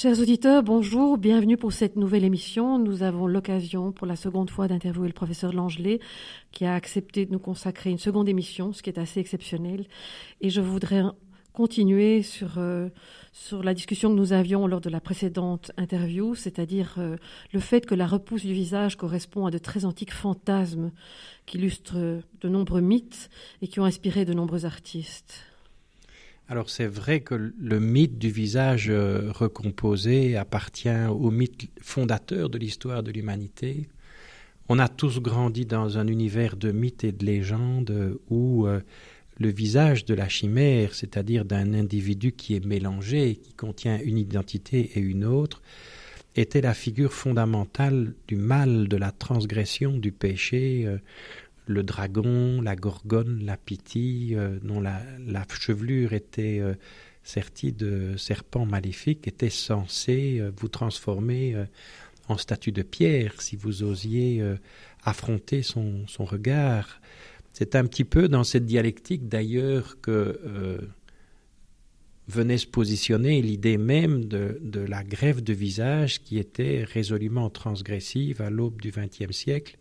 Chers auditeurs, bonjour, bienvenue pour cette nouvelle émission. Nous avons l'occasion pour la seconde fois d'interviewer le professeur Langelet qui a accepté de nous consacrer une seconde émission, ce qui est assez exceptionnel. Et je voudrais continuer sur, euh, la discussion que nous avions lors de la précédente interview, c'est-à-dire euh, le fait que la repousse du visage correspond à de très antiques fantasmes qui illustrent de nombreux mythes et qui ont inspiré de nombreux artistes. Alors c'est vrai que le mythe du visage euh, recomposé appartient au mythe fondateur de l'histoire de l'humanité. On a tous grandi dans un univers de mythes et de légendes où euh, le visage de la chimère, c'est-à-dire d'un individu qui est mélangé, qui contient une identité et une autre, était la figure fondamentale du mal, de la transgression, du péché. Euh, le dragon, la gorgone, la pythie, euh, dont la, chevelure était euh, sertie de serpents maléfiques, était censée euh, vous transformer en statue de pierre si vous osiez affronter son, regard. C'est un petit peu dans cette dialectique d'ailleurs que venait se positionner l'idée même de, de, la grève de visage qui était résolument transgressive à l'aube du XXe siècle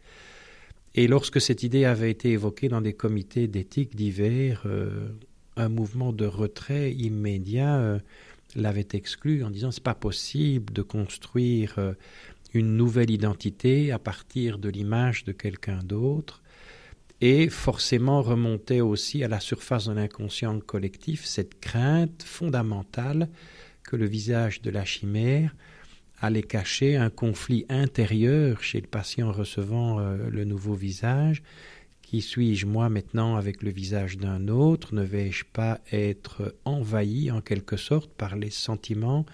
et lorsque cette idée avait été évoquée dans des comités d'éthique divers, euh, un mouvement de retrait immédiat euh, l'avait exclu en disant c'est pas possible de construire euh, une nouvelle identité à partir de l'image de quelqu'un d'autre. Et forcément remontait aussi à la surface de l'inconscient collectif cette crainte fondamentale que le visage de la chimère allait cacher un conflit intérieur chez le patient recevant euh, le nouveau visage. Qui suis-je moi maintenant avec le visage d'un autre? Ne vais-je pas être envahi en quelque sorte par les sentiments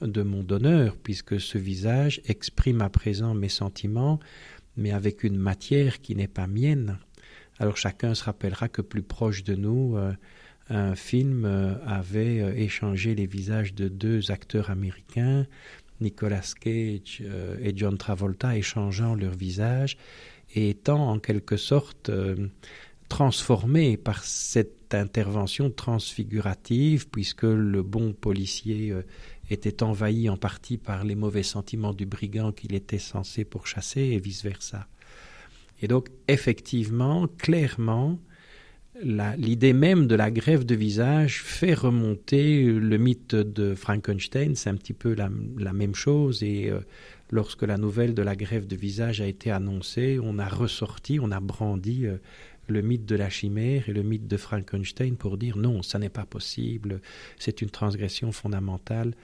de mon donneur, puisque ce visage exprime à présent mes sentiments, mais avec une matière qui n'est pas mienne? Alors chacun se rappellera que plus proche de nous, euh, un film euh, avait échangé les visages de deux acteurs américains Nicolas Cage euh, et John Travolta échangeant leurs visages et étant en quelque sorte euh, transformés par cette intervention transfigurative, puisque le bon policier euh, était envahi en partie par les mauvais sentiments du brigand qu'il était censé pourchasser et vice-versa. Et donc, effectivement, clairement, l'idée même de la grève de visage fait remonter le mythe de Frankenstein. C'est un petit peu la, même chose. Et euh, lorsque la nouvelle de la grève de visage a été annoncée, on a ressorti, on a brandi euh, le mythe de la chimère et le mythe de Frankenstein pour dire non, ça n'est pas possible, c'est une transgression fondamentale.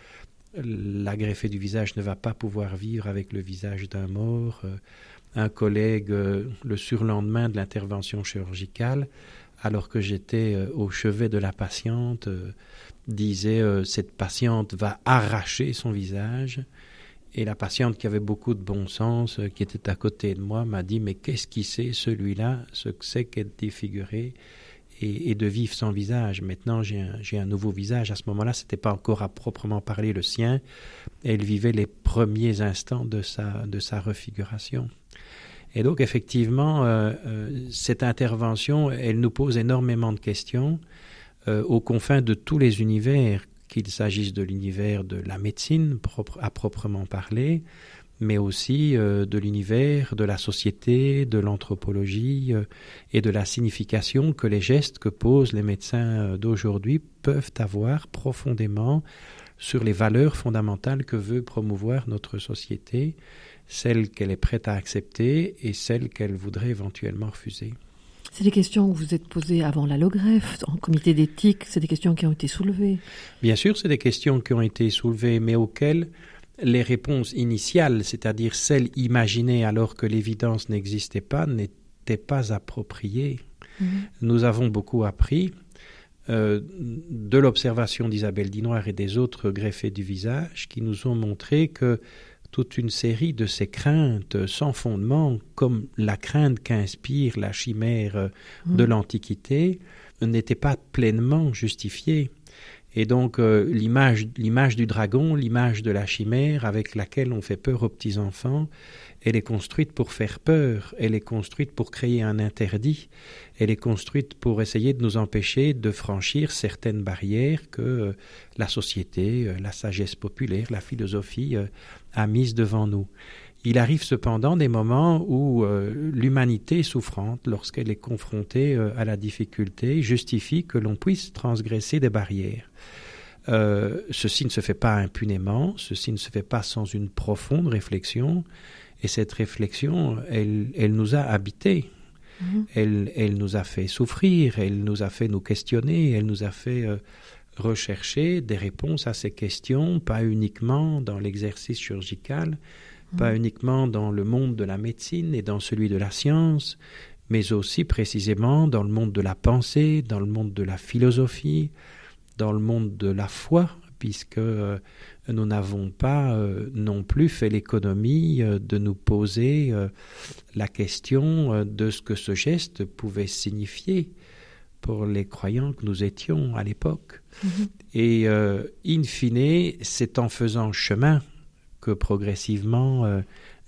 La greffée du visage ne va pas pouvoir vivre avec le visage d'un mort. Euh, un collègue, le surlendemain de l'intervention chirurgicale, alors que j'étais euh, au chevet de la patiente, euh, disait euh, cette patiente va arracher son visage. Et la patiente qui avait beaucoup de bon sens, qui était à côté de moi, m'a dit Mais qu'est-ce qui sait celui-là, ce que c'est qu'être défiguré et, de vivre sans visage Maintenant, j'ai un, nouveau visage. À ce moment-là, ce n'était pas encore à proprement parler le sien. Elle vivait les premiers instants de sa refiguration. Et donc, effectivement, euh, euh, cette intervention, elle nous pose énormément de questions euh, aux confins de tous les univers, qu'il s'agisse de l'univers de la médecine à proprement parler, mais aussi de l'univers de la société, de l'anthropologie et de la signification que les gestes que posent les médecins d'aujourd'hui peuvent avoir profondément sur les valeurs fondamentales que veut promouvoir notre société celle qu'elle est prête à accepter et celle qu'elle voudrait éventuellement refuser. C'est des questions que vous êtes posées avant la en comité d'éthique, c'est des questions qui ont été soulevées. Bien sûr, c'est des questions qui ont été soulevées, mais auxquelles les réponses initiales, c'est-à-dire celles imaginées alors que l'évidence n'existait pas, n'étaient pas appropriées. Mhm. Nous avons beaucoup appris euh, de l'observation d'Isabelle Dinoir et des autres greffés du visage qui nous ont montré que toute une série de ces craintes sans fondement, comme la crainte qu'inspire la chimère de mmh. l'Antiquité, n'était pas pleinement justifiée. Et donc euh, l'image, l'image du dragon, l'image de la chimère avec laquelle on fait peur aux petits-enfants, elle est construite pour faire peur, elle est construite pour créer un interdit, elle est construite pour essayer de nous empêcher de franchir certaines barrières que euh, la société, euh, la sagesse populaire, la philosophie a mises devant nous. Il arrive cependant des moments où l'humanité souffrante, lorsqu'elle est confrontée à la difficulté, justifie que l'on puisse transgresser des barrières. Euh, ceci ne se fait pas impunément, ceci ne se fait pas sans une profonde réflexion, et cette réflexion, elle, elle nous a habités. Mhm. Elle, elle, nous a fait souffrir, elle nous a fait nous questionner, elle nous a fait euh, rechercher des réponses à ces questions, pas uniquement dans l'exercice chirurgical, pas mhm. uniquement dans le monde de la médecine et dans celui de la science, mais aussi précisément dans le monde de la pensée, dans le monde de la philosophie, dans le monde de la foi, puisque euh, nous n'avons pas euh, non plus fait l'économie euh, de nous poser la question de ce que ce geste pouvait signifier pour les croyants que nous étions à l'époque. Mm-hmm. Et in fine, c'est en faisant chemin que progressivement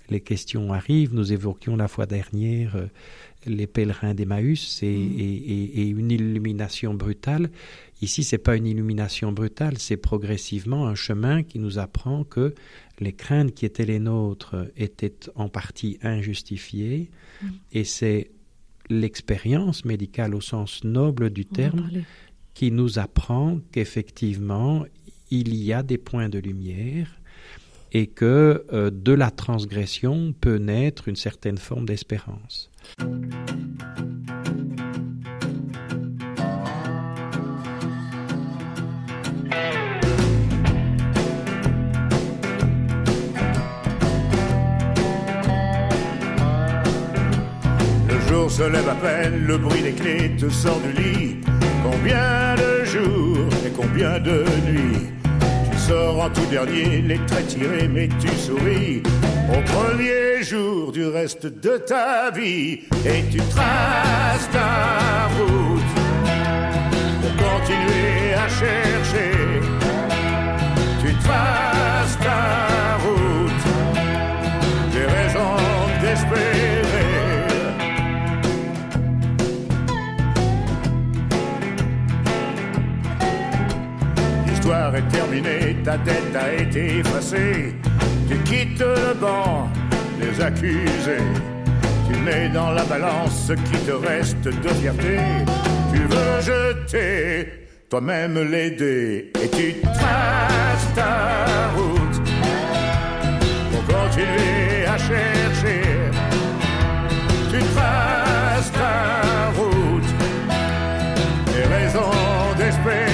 les questions arrivent. Nous évoquions la fois dernière les pèlerins d'Emmaüs et, mm. et, et, une illumination brutale. Ici, c'est pas une illumination brutale, c'est progressivement un chemin qui nous apprend que les craintes qui étaient les nôtres étaient en partie injustifiées, mm. et c'est l'expérience médicale au sens noble du terme qui nous apprend qu'effectivement il y a des points de lumière et que euh, de la transgression peut naître une certaine forme d'espérance. se lève à peine, le bruit des clés te sort du lit. Combien de jours et combien de nuits en tout dernier, les traits tirés, mais tu souris. Au premier jour du reste de ta vie, et tu traces ta route pour continuer à chercher. Est terminée, ta dette a été effacée. Tu quittes le banc des accusés. Tu mets dans la balance ce qui te reste de fierté. Tu veux jeter toi-même l'aider et tu traces ta route pour continuer à chercher. Tu traces ta route, des raisons d'espérer.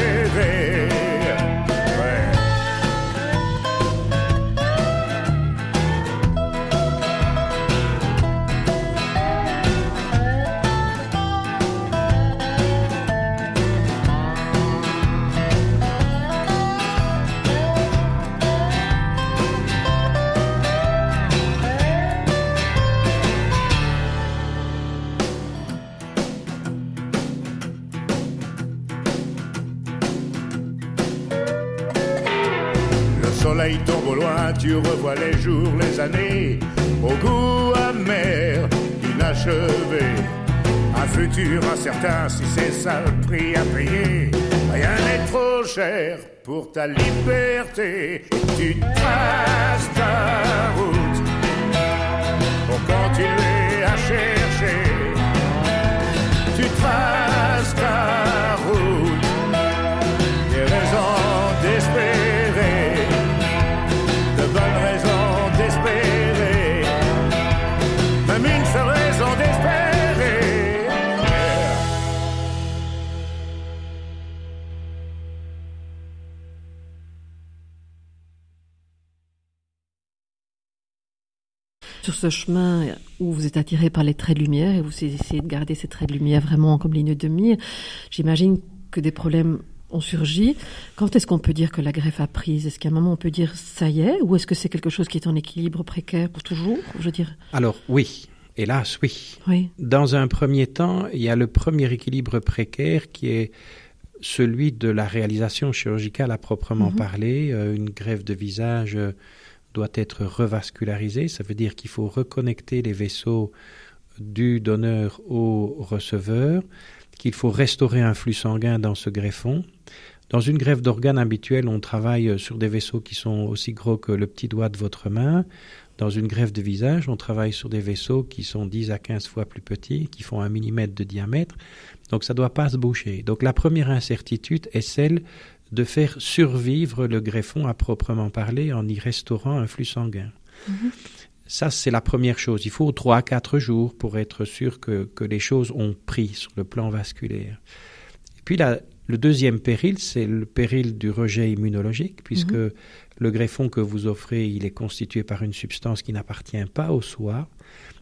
Tu revois les jours, les années, au goût amer, inachevé. Un futur incertain, si c'est ça le prix à payer. Rien n'est trop cher pour ta liberté. tu traces ta route pour continuer à chercher. Ce chemin où vous êtes attiré par les traits de lumière et vous essayez de garder ces traits de lumière vraiment comme ligne de mire, j'imagine que des problèmes ont surgi. Quand est-ce qu'on peut dire que la greffe a prise? Est-ce qu'à un moment on peut dire ça y est? Ou est-ce que c'est quelque chose qui est en équilibre précaire pour toujours je veux dire? Alors oui, hélas oui. oui. Dans un premier temps, il y a le premier équilibre précaire qui est celui de la réalisation chirurgicale à proprement mhm. parler. Euh, une greffe de visage euh, doit être revascularisée, ça veut dire qu'il faut reconnecter les vaisseaux du donneur au receveur, qu'il faut restaurer un flux sanguin dans ce greffon. Dans une greffe d'organes habituelle, on travaille sur des vaisseaux qui sont aussi gros que le petit doigt de votre main. Dans une greffe de visage, on travaille sur des vaisseaux qui sont 10 à 15 fois plus petits, qui font un millimètre de diamètre. Donc ça ne doit pas se boucher. Donc la première incertitude est celle de faire survivre le greffon à proprement parler en y restaurant un flux sanguin. Mhm. Ça, c'est la première chose. Il faut 3 à 4 jours pour être sûr que, que, les choses ont pris sur le plan vasculaire. Et puis la, le deuxième péril, c'est le péril du rejet immunologique, puisque mhm. le greffon que vous offrez, il est constitué par une substance qui n'appartient pas au soi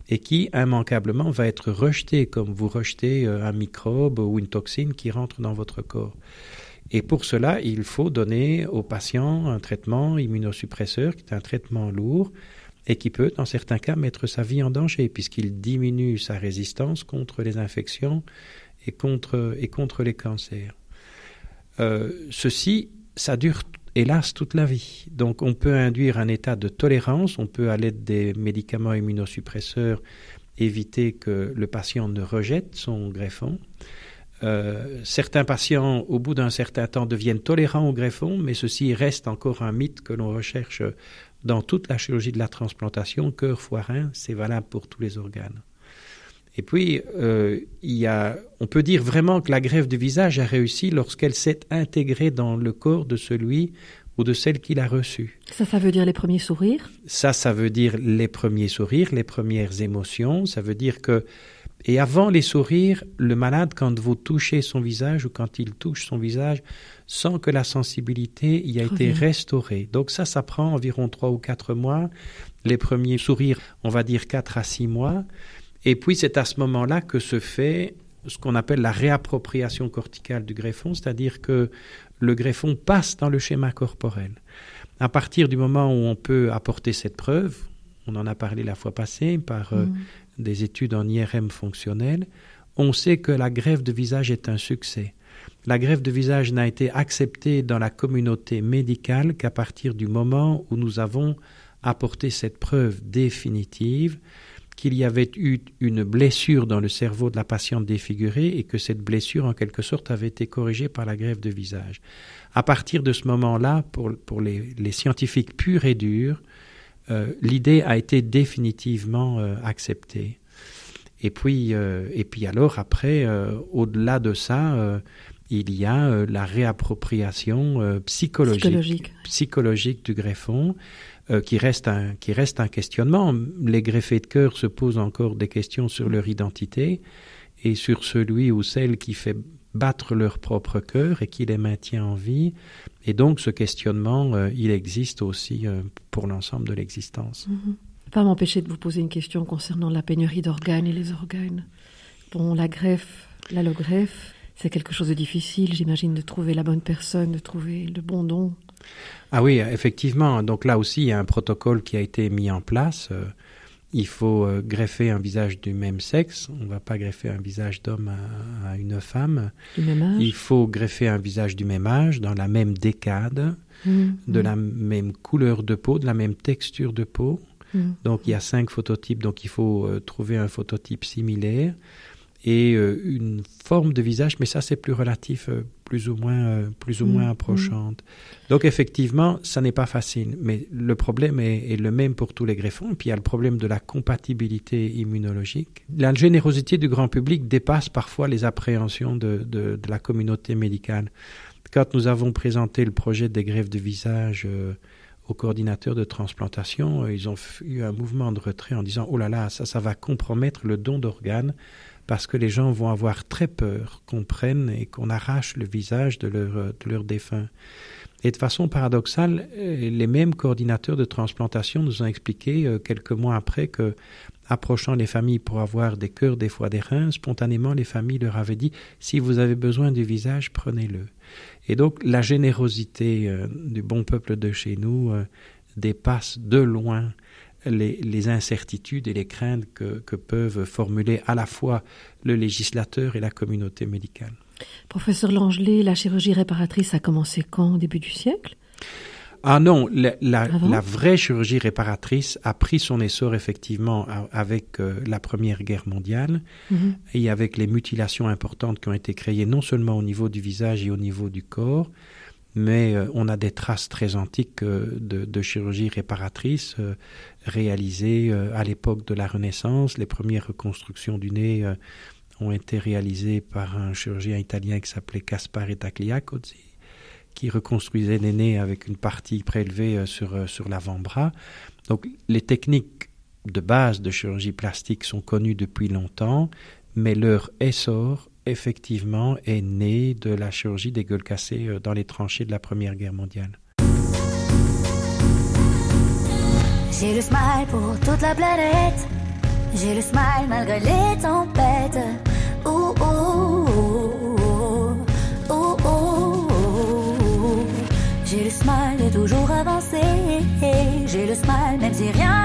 et qui immanquablement va être rejeté comme vous rejetez euh, un microbe ou une toxine qui rentre dans votre corps. Et pour cela, il faut donner au patient un traitement immunosuppresseur qui est un traitement lourd et qui peut, dans certains cas, mettre sa vie en danger puisqu'il diminue sa résistance contre les infections et contre, et contre les cancers. Euh, ceci, ça dure hélas toute la vie. Donc on peut induire un état de tolérance, on peut à l'aide des médicaments immunosuppresseurs éviter que le patient ne rejette son greffon. Euh, certains patients, au bout d'un certain temps, deviennent tolérants au greffon, mais ceci reste encore un mythe que l'on recherche dans toute la chirurgie de la transplantation, cœur, foie, rein, c'est valable pour tous les organes. Et puis, euh, il y a, on peut dire vraiment que la greffe du visage a réussi lorsqu'elle s'est intégrée dans le corps de celui ou de celle qui l'a reçue. Ça, ça veut dire les premiers sourires? Ça, ça veut dire les premiers sourires, les premières émotions. Ça veut dire que, et avant les sourires, le malade, quand vous touchez son visage ou quand il touche son visage, sent que la sensibilité y a été restaurée. Donc ça, ça prend environ trois ou quatre mois. Les premiers sourires, on va dire quatre à six mois. Et puis c'est à ce moment-là que se fait ce qu'on appelle la réappropriation corticale du greffon, c'est-à-dire que le greffon passe dans le schéma corporel. À partir du moment où on peut apporter cette preuve, on en a parlé la fois passée par euh, mm. Des études en IRM fonctionnel, on sait que la greffe de visage est un succès. La greffe de visage n'a été acceptée dans la communauté médicale qu'à partir du moment où nous avons apporté cette preuve définitive qu'il y avait eu une blessure dans le cerveau de la patiente défigurée et que cette blessure, en quelque sorte, avait été corrigée par la greffe de visage. À partir de ce moment-là, pour, les, scientifiques purs et durs, l'idée a été définitivement euh, acceptée. Et puis, euh, et puis alors, après, au-delà de ça, il y a la réappropriation psychologique, psychologique du greffon. Euh, qui, reste un, qui reste un questionnement. Les greffés de cœur se posent encore des questions sur leur identité et sur celui ou celle qui fait battre leur propre cœur et qui les maintient en vie. Et donc ce questionnement, euh, il existe aussi euh, pour l'ensemble de l'existence. Mhm. Pas m'empêcher de vous poser une question concernant la pénurie d'organes et les organes. Bon, la greffe, l'allogreffe, c'est quelque chose de difficile, j'imagine, de trouver la bonne personne, de trouver le bon don. Ah oui, effectivement. Donc là aussi, il y a un protocole qui a été mis en place. Euh, il faut euh, greffer un visage du même sexe. On ne va pas greffer un visage d'homme à, une femme. Du même âge. Il faut greffer un visage du même âge, dans la même décade, mmh, de mmh. la même couleur de peau, de la même texture de peau. Mmh. Donc il y a cinq phototypes, donc il faut euh, trouver un phototype similaire et euh, une forme de visage, mais ça c'est plus relatif, euh, plus ou moins, euh, plus ou moins mm, approchante. Donc effectivement, ça n'est pas facile, mais le problème est, le même pour tous les greffons. Et puis il y a le problème de la compatibilité immunologique. La générosité du grand public dépasse parfois les appréhensions de, de, de la communauté médicale. Quand nous avons présenté le projet des greffes de visage aux coordinateurs de transplantation, ils ont eu un mouvement de retrait en disant oh là là, ça, ça va compromettre le don d'organes parce que les gens vont avoir très peur qu'on prenne et qu'on arrache le visage de leur, de leur défunt. Et de façon paradoxale, euh, les mêmes coordinateurs de transplantation nous ont expliqué euh, quelques mois après que, approchant les familles pour avoir des cœurs, des foies, des reins, spontanément les familles leur avaient dit si vous avez besoin du visage, prenez-le. Et donc la générosité euh, du bon peuple de chez nous dépasse de loin les, incertitudes et les craintes que, peuvent formuler à la fois le législateur et la communauté médicale. Professeur Langelet, la chirurgie réparatrice a commencé quand Au début du siècle? Ah non, la, la, vraie chirurgie réparatrice a pris son essor effectivement avec euh, la Première Guerre mondiale mhm. et avec les mutilations importantes qui ont été créées non seulement au niveau du visage et au niveau du corps, mais euh, on a des traces très antiques euh, de, chirurgie réparatrice réalisées à l'époque de la Renaissance. Les premières reconstructions du nez ont été réalisées par un chirurgien italien qui s'appelait Caspare Tagliacozzi qui reconstruisait les nez avec une partie prélevée euh, sur, euh, sur l'avant-bras. Donc les techniques de base de chirurgie plastique sont connues depuis longtemps, mais leur essor, effectivement, est né de la chirurgie des gueules cassées euh, dans les tranchées de la Première Guerre mondiale. J'ai le smile pour toute la planète. J'ai le smile malgré les tempêtes. Ouh, J'ai le smile de toujours avancer. J'ai le smile même si rien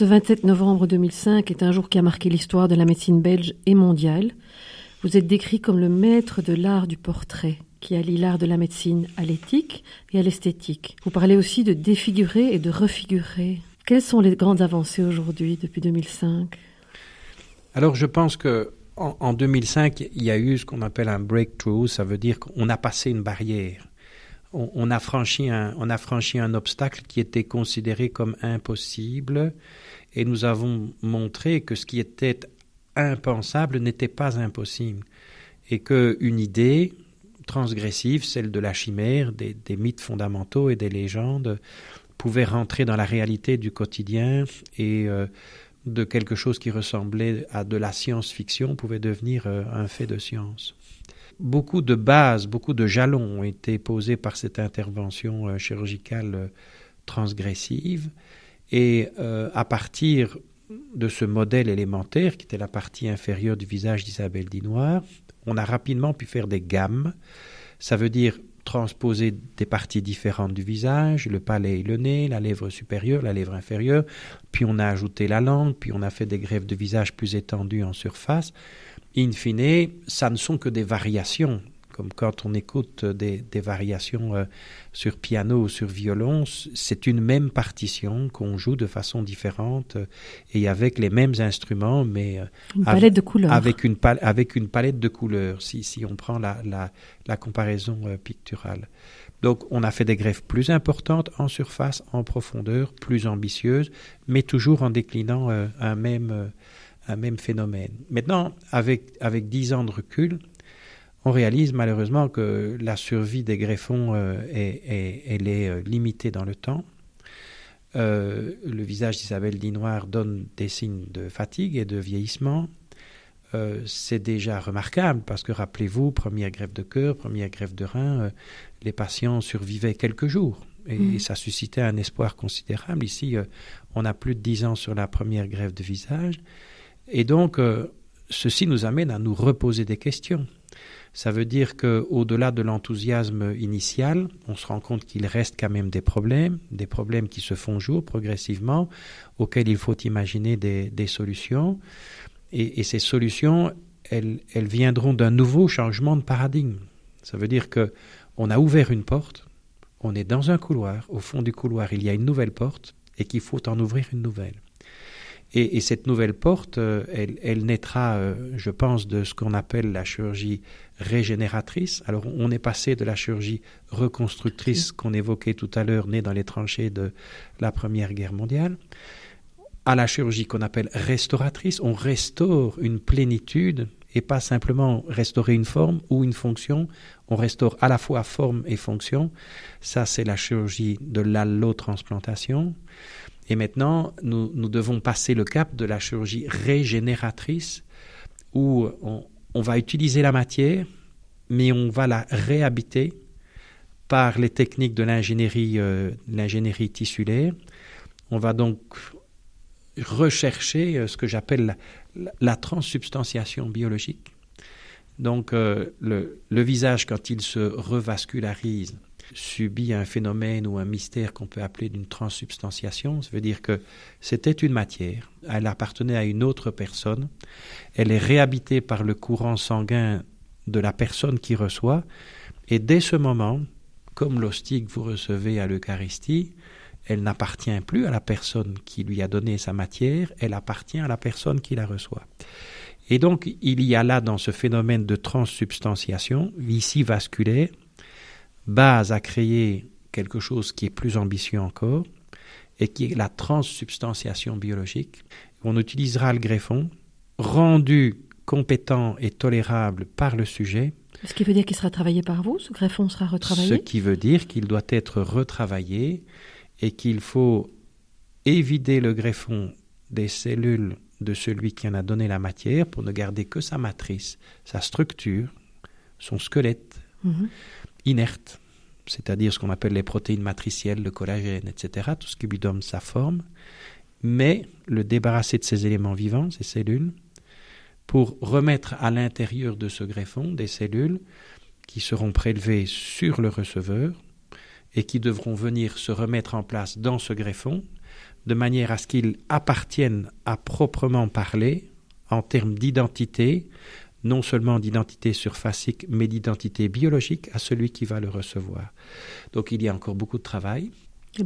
Ce 27 novembre 2005 est un jour qui a marqué l'histoire de la médecine belge et mondiale. Vous êtes décrit comme le maître de l'art du portrait, qui allie l'art de la médecine à l'éthique et à l'esthétique. Vous parlez aussi de défigurer et de refigurer. Quelles sont les grandes avancées aujourd'hui depuis 2005 Alors je pense que en, 2005, il y a eu ce qu'on appelle un breakthrough, ça veut dire qu'on a passé une barrière. On, a franchi un, obstacle qui était considéré comme impossible et nous avons montré que ce qui était impensable n'était pas impossible et qu'une idée transgressive, celle de la chimère, des, mythes fondamentaux et des légendes, pouvait rentrer dans la réalité du quotidien et euh, de quelque chose qui ressemblait à de la science-fiction pouvait devenir euh, un fait de science. Beaucoup de bases, beaucoup de jalons ont été posés par cette intervention euh, chirurgicale euh, transgressive. Et euh, à partir de ce modèle élémentaire, qui était la partie inférieure du visage d'Isabelle Dinoir, on a rapidement pu faire des gammes. Ça veut dire transposer des parties différentes du visage, le palais et le nez, la lèvre supérieure, la lèvre inférieure, puis on a ajouté la langue, puis on a fait des greffes de visage plus étendues en surface in fine, ça ne sont que des variations. Comme quand on écoute des, variations euh, sur piano ou sur violon, c'est une même partition qu'on joue de façon différente euh, et avec les mêmes instruments, mais euh, une palette de couleurs. Avec une, avec une palette de couleurs, si, si on prend la, la, la comparaison picturale. Donc on a fait des greffes plus importantes en surface, en profondeur, plus ambitieuses, mais toujours en déclinant un même un même phénomène. Maintenant, avec, avec 10 ans de recul, on réalise malheureusement que la survie des greffons, euh, est, elle est euh, limitée dans le temps. Euh, le visage d'Isabelle Dinoir donne des signes de fatigue et de vieillissement. c'est déjà remarquable parce que rappelez-vous, première greffe de cœur, première greffe de rein, les patients survivaient quelques jours et, mmh. ça suscitait un espoir considérable. Ici, on a plus de 10 ans sur la première greffe de visage et donc, euh, ceci nous amène à nous reposer des questions. Ça veut dire qu'au-delà de l'enthousiasme initial, on se rend compte qu'il reste quand même des problèmes, des problèmes qui se font jour progressivement, auxquels il faut imaginer des, solutions. Et, ces solutions, elles, elles viendront d'un nouveau changement de paradigme. Ça veut dire que on a ouvert une porte, on est dans un couloir, au fond du couloir il y a une nouvelle porte, et qu'il faut en ouvrir une nouvelle. Et, cette nouvelle porte, euh, elle, naîtra, euh, je pense, de ce qu'on appelle la chirurgie régénératrice. Alors, on est passé de la chirurgie reconstructrice qu'on évoquait tout à l'heure, née dans les tranchées de la Première Guerre mondiale, à la chirurgie qu'on appelle restauratrice. On restaure une plénitude et pas simplement restaurer une forme ou une fonction. On restaure à la fois forme et fonction. Ça, c'est la chirurgie de l'allotransplantation. Et maintenant, nous, devons passer le cap de la chirurgie régénératrice où on, va utiliser la matière, mais on va la réhabiter par les techniques de l'ingénierie, euh, l'ingénierie tissulaire. On va donc rechercher euh, ce que j'appelle la, transsubstantiation biologique. Donc euh, le, visage, quand il se revascularise, subit un phénomène ou un mystère qu'on peut appeler d'une transsubstantiation. Ça veut dire que c'était une matière, elle appartenait à une autre personne, elle est réhabitée par le courant sanguin de la personne qui reçoit, et dès ce moment, comme l'hostie que vous recevez à l'Eucharistie, elle n'appartient plus à la personne qui lui a donné sa matière, elle appartient à la personne qui la reçoit. Et donc, il y a là, dans ce phénomène de transsubstantiation, ici vasculaire, base à créer quelque chose qui est plus ambitieux encore, et qui est la transsubstantiation biologique. On utilisera le greffon, rendu compétent et tolérable par le sujet. Ce qui veut dire qu'il sera travaillé par vous, ce greffon sera retravaillé? Ce qui veut dire qu'il doit être retravaillé et qu'il faut évider le greffon des cellules de celui qui en a donné la matière pour ne garder que sa matrice, sa structure, son squelette. Mhm inerte, c'est-à-dire ce qu'on appelle les protéines matricielles, le collagène, etc., tout ce qui lui donne sa forme, mais le débarrasser de ces éléments vivants, ces cellules, pour remettre à l'intérieur de ce greffon des cellules qui seront prélevées sur le receveur et qui devront venir se remettre en place dans ce greffon, de manière à ce qu'il appartienne à proprement parler, en termes d'identité, non seulement d'identité surfacique, mais d'identité biologique à celui qui va le recevoir. Donc il y a encore beaucoup de travail.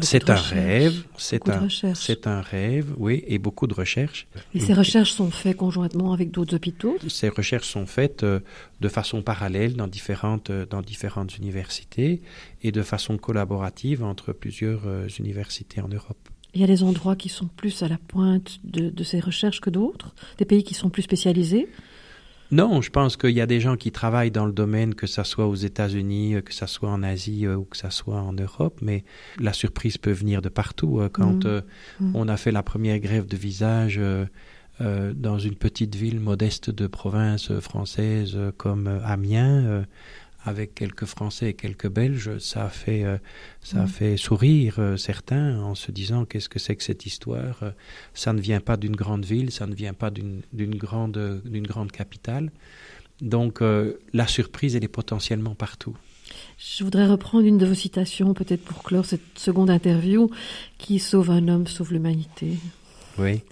C'est un rêve, c'est un, c'est un rêve, oui, et beaucoup de recherches. Et ces recherches sont faites conjointement avec d'autres hôpitaux? Ces recherches sont faites euh, de façon parallèle dans différentes, euh, dans différentes universités et de façon collaborative entre plusieurs euh, universités en Europe. Il y a des endroits qui sont plus à la pointe de, de ces recherches que d'autres, des pays qui sont plus spécialisés? Non, je pense qu'il y a des gens qui travaillent dans le domaine, que ce soit aux États-Unis, que ce soit en Asie euh, ou que ce soit en Europe, mais la surprise peut venir de partout. Euh, quand mmh. Euh, mmh. on a fait la première grève de visage dans une petite ville modeste de province française comme Amiens, avec quelques Français et quelques Belges, ça a fait, ça a mm. fait sourire certains en se disant qu'est-ce que c'est que cette histoire Ça ne vient pas d'une grande ville, ça ne vient pas d'une grande, d'une grande capitale. Donc la surprise, elle est potentiellement partout. Je voudrais reprendre une de vos citations, peut-être pour clore cette seconde interview, qui sauve un homme, sauve l'humanité. Oui.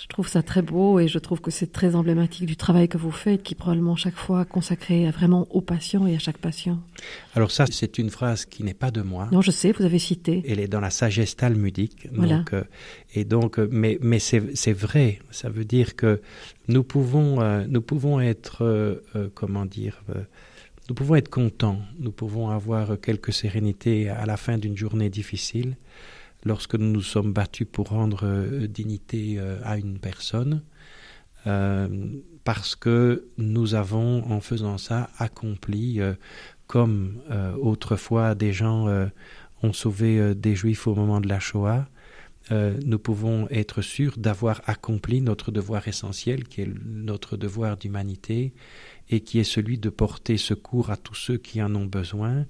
Je trouve ça très beau et je trouve que c'est très emblématique du travail que vous faites, qui probablement chaque fois consacré vraiment aux patients et à chaque patient. Alors ça, c'est une phrase qui n'est pas de moi. Non, je sais, vous avez cité. Elle est dans la sagesse talmudique. Voilà. Donc, euh, et donc, euh, mais, mais c'est vrai. Ça veut dire que nous pouvons, euh, nous pouvons être, comment dire, nous pouvons être contents, nous pouvons avoir quelque sérénité à la fin d'une journée difficile lorsque nous nous sommes battus pour rendre euh, dignité euh, à une personne, euh, parce que nous avons, en faisant ça, accompli, comme autrefois des gens ont sauvé des juifs au moment de la Shoah, nous pouvons être sûrs d'avoir accompli notre devoir essentiel, qui est notre devoir d'humanité, et qui est celui de porter secours à tous ceux qui en ont besoin,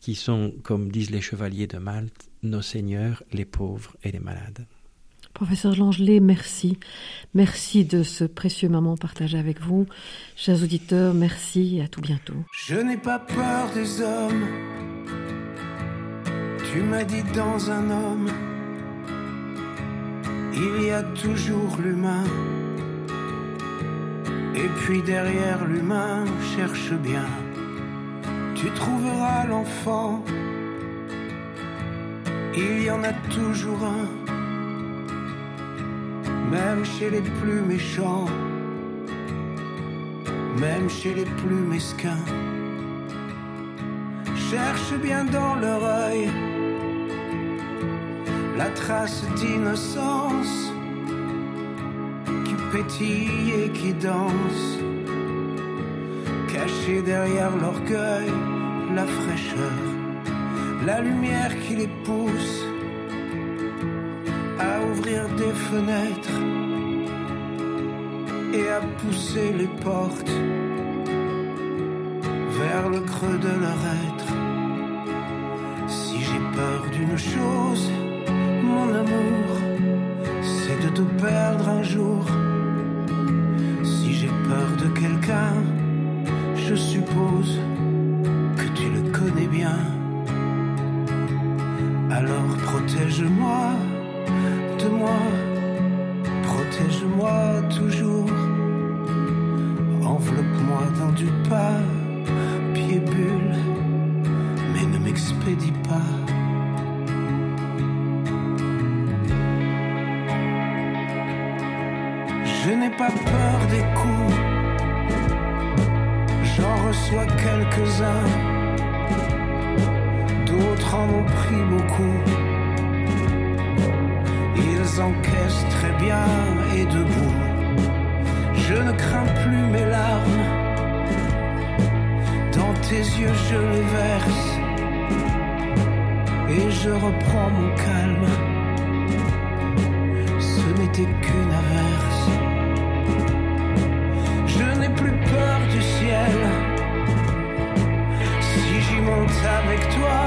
qui sont, comme disent les chevaliers de Malte, nos seigneurs, les pauvres et les malades. Professeur Langelet, merci. Merci de ce précieux moment partagé avec vous. Chers auditeurs, merci et à tout bientôt. Je n'ai pas peur des hommes. Tu m'as dit dans un homme, il y a toujours l'humain. Et puis derrière l'humain, cherche bien, tu trouveras l'enfant. Il y en a toujours un, même chez les plus méchants, même chez les plus mesquins. Cherche bien dans leur œil la trace d'innocence pétille et qui danse, caché derrière l'orgueil, la fraîcheur, la lumière qui les pousse à ouvrir des fenêtres et à pousser les portes vers le creux de leur être. Si j'ai peur d'une chose, mon amour, c'est de te perdre un jour protège-moi de moi, protège-moi toujours. Enveloppe-moi dans du pied bulle, mais ne m'expédie pas. Je n'ai pas peur des coups J'en reçois quelques-uns, d'autres en ont pris beaucoup. Ils encaissent très bien et debout. Je ne crains plus mes larmes. Dans tes yeux, je les verse. Et je reprends mon calme. Ce n'était qu'une averse. Si j'y monte avec toi,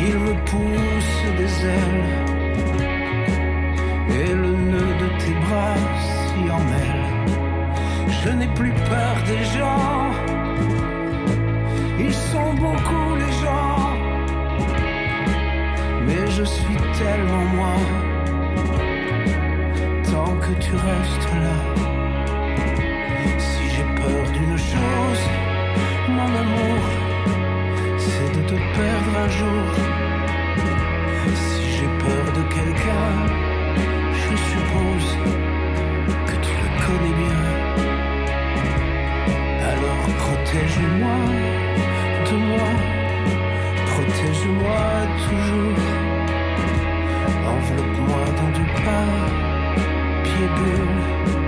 il me pousse des ailes. je n'ai plus peur des gens. Ils sont beaucoup les gens, mais je suis tellement moi. Tant que tu restes là, si j'ai peur d'une chose, mon amour, c'est de te perdre un jour. Si j'ai peur de quelqu'un, je suppose que tu le connais bien. Protège-moi de moi, protège-moi toujours. Enveloppe-moi dans du papier bulle.